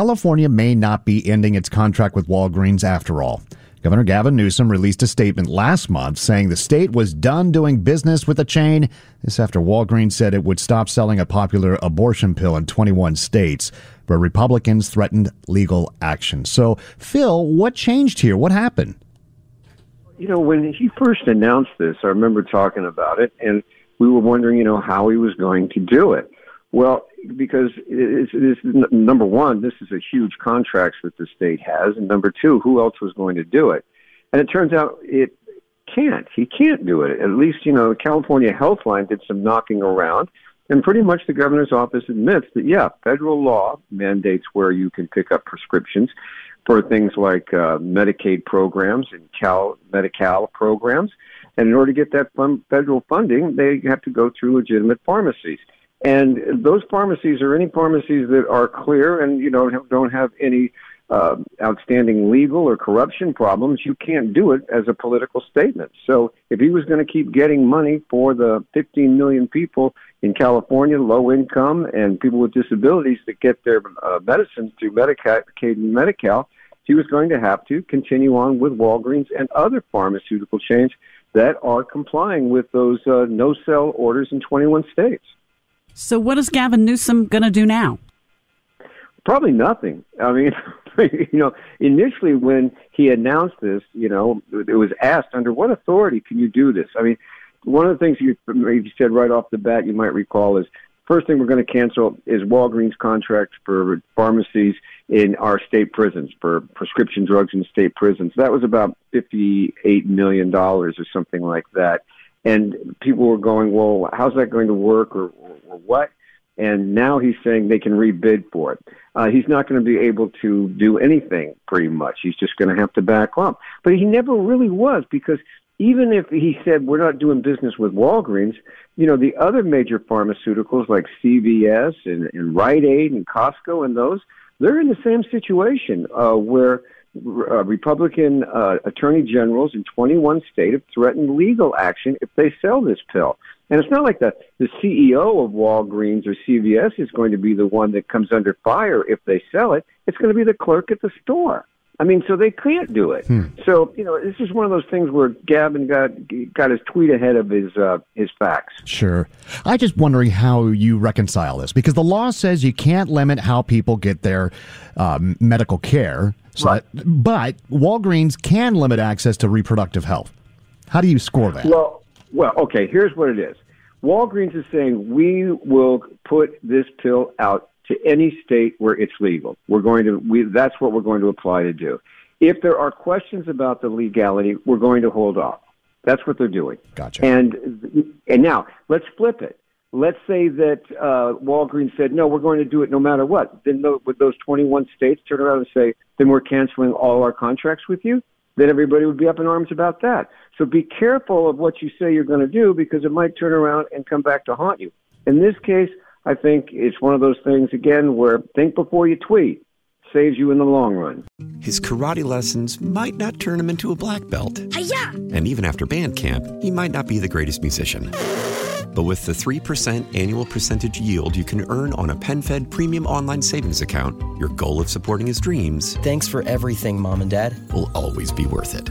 California may not be ending its contract with Walgreens after all. Governor Gavin Newsom released a statement last month saying the state was done doing business with the chain. This after Walgreens said it would stop selling a popular abortion pill in 21 states, but Republicans threatened legal action. So, Phil, what changed here? What happened? you know, when he first announced this, I remember talking about it, and we were wondering, you know, how he was going to do it. Well, because it's, it's number one, this is a huge contract that the state has, and number two, who else was going to do it? And it turns out it can't. He can't do it. At least, you know, California Healthline did some knocking around, and pretty much the governor's office admits that, yeah, federal law mandates where you can pick up prescriptions for things like uh, Medicaid programs and Cal Medi-Cal programs. And in order to get that fun, federal funding, they have to go through legitimate pharmacies. And those pharmacies are any pharmacies that are clear and you know don't have any uh, outstanding legal or corruption problems. You can't do it as a political statement. So if he was going to keep getting money for the 15 million people in California, low income and people with disabilities that get their uh, medicines through Medicaid and Medi-Cal, he was going to have to continue on with Walgreens and other pharmaceutical chains that are complying with those uh, no-sell orders in 21 states. So, what is Gavin Newsom going to do now? Probably nothing. I mean, you know, initially when he announced this, you know, it was asked under what authority can you do this? I mean, one of the things you said right off the bat, you might recall, is first thing we're going to cancel is Walgreens contracts for pharmacies in our state prisons for prescription drugs in state prisons. That was about fifty-eight million dollars or something like that. And people were going, well, how's that going to work or, or, or what? And now he's saying they can rebid for it. Uh, he's not going to be able to do anything pretty much. He's just going to have to back up. But he never really was because even if he said we're not doing business with Walgreens, you know, the other major pharmaceuticals like CVS and, and Rite Aid and Costco and those, they're in the same situation uh, where uh, Republican uh, attorney generals in 21 states have threatened legal action if they sell this pill. And it's not like the, the CEO of Walgreens or CVS is going to be the one that comes under fire if they sell it. It's going to be the clerk at the store. I mean, so they can't do it. Hmm. So you know, this is one of those things where Gavin got got his tweet ahead of his uh, his facts. Sure. I just wondering how you reconcile this because the law says you can't limit how people get their um, medical care. So Right. that, but Walgreens can limit access to reproductive health. How do you score that? Well, well, okay. Here's what it is. Walgreens is saying we will put this pill out to any state where it's legal. We're going to. We, that's what we're going to apply to do. If there are questions about the legality, we're going to hold off. That's what they're doing. Gotcha. And and now let's flip it. Let's say that uh, Walgreens said no, we're going to do it no matter what. Then tho- would those 21 states turn around and say, then we're canceling all our contracts with you? Then everybody would be up in arms about that. So be careful of what you say you're going to do because it might turn around and come back to haunt you. In this case, I think it's one of those things again where think before you tweet saves you in the long run. His karate lessons might not turn him into a black belt. Hi-ya! And even after band camp, he might not be the greatest musician. But with the 3% annual percentage yield you can earn on a PenFed premium online savings account, your goal of supporting his dreams Thanks for everything, Mom and Dad. will always be worth it.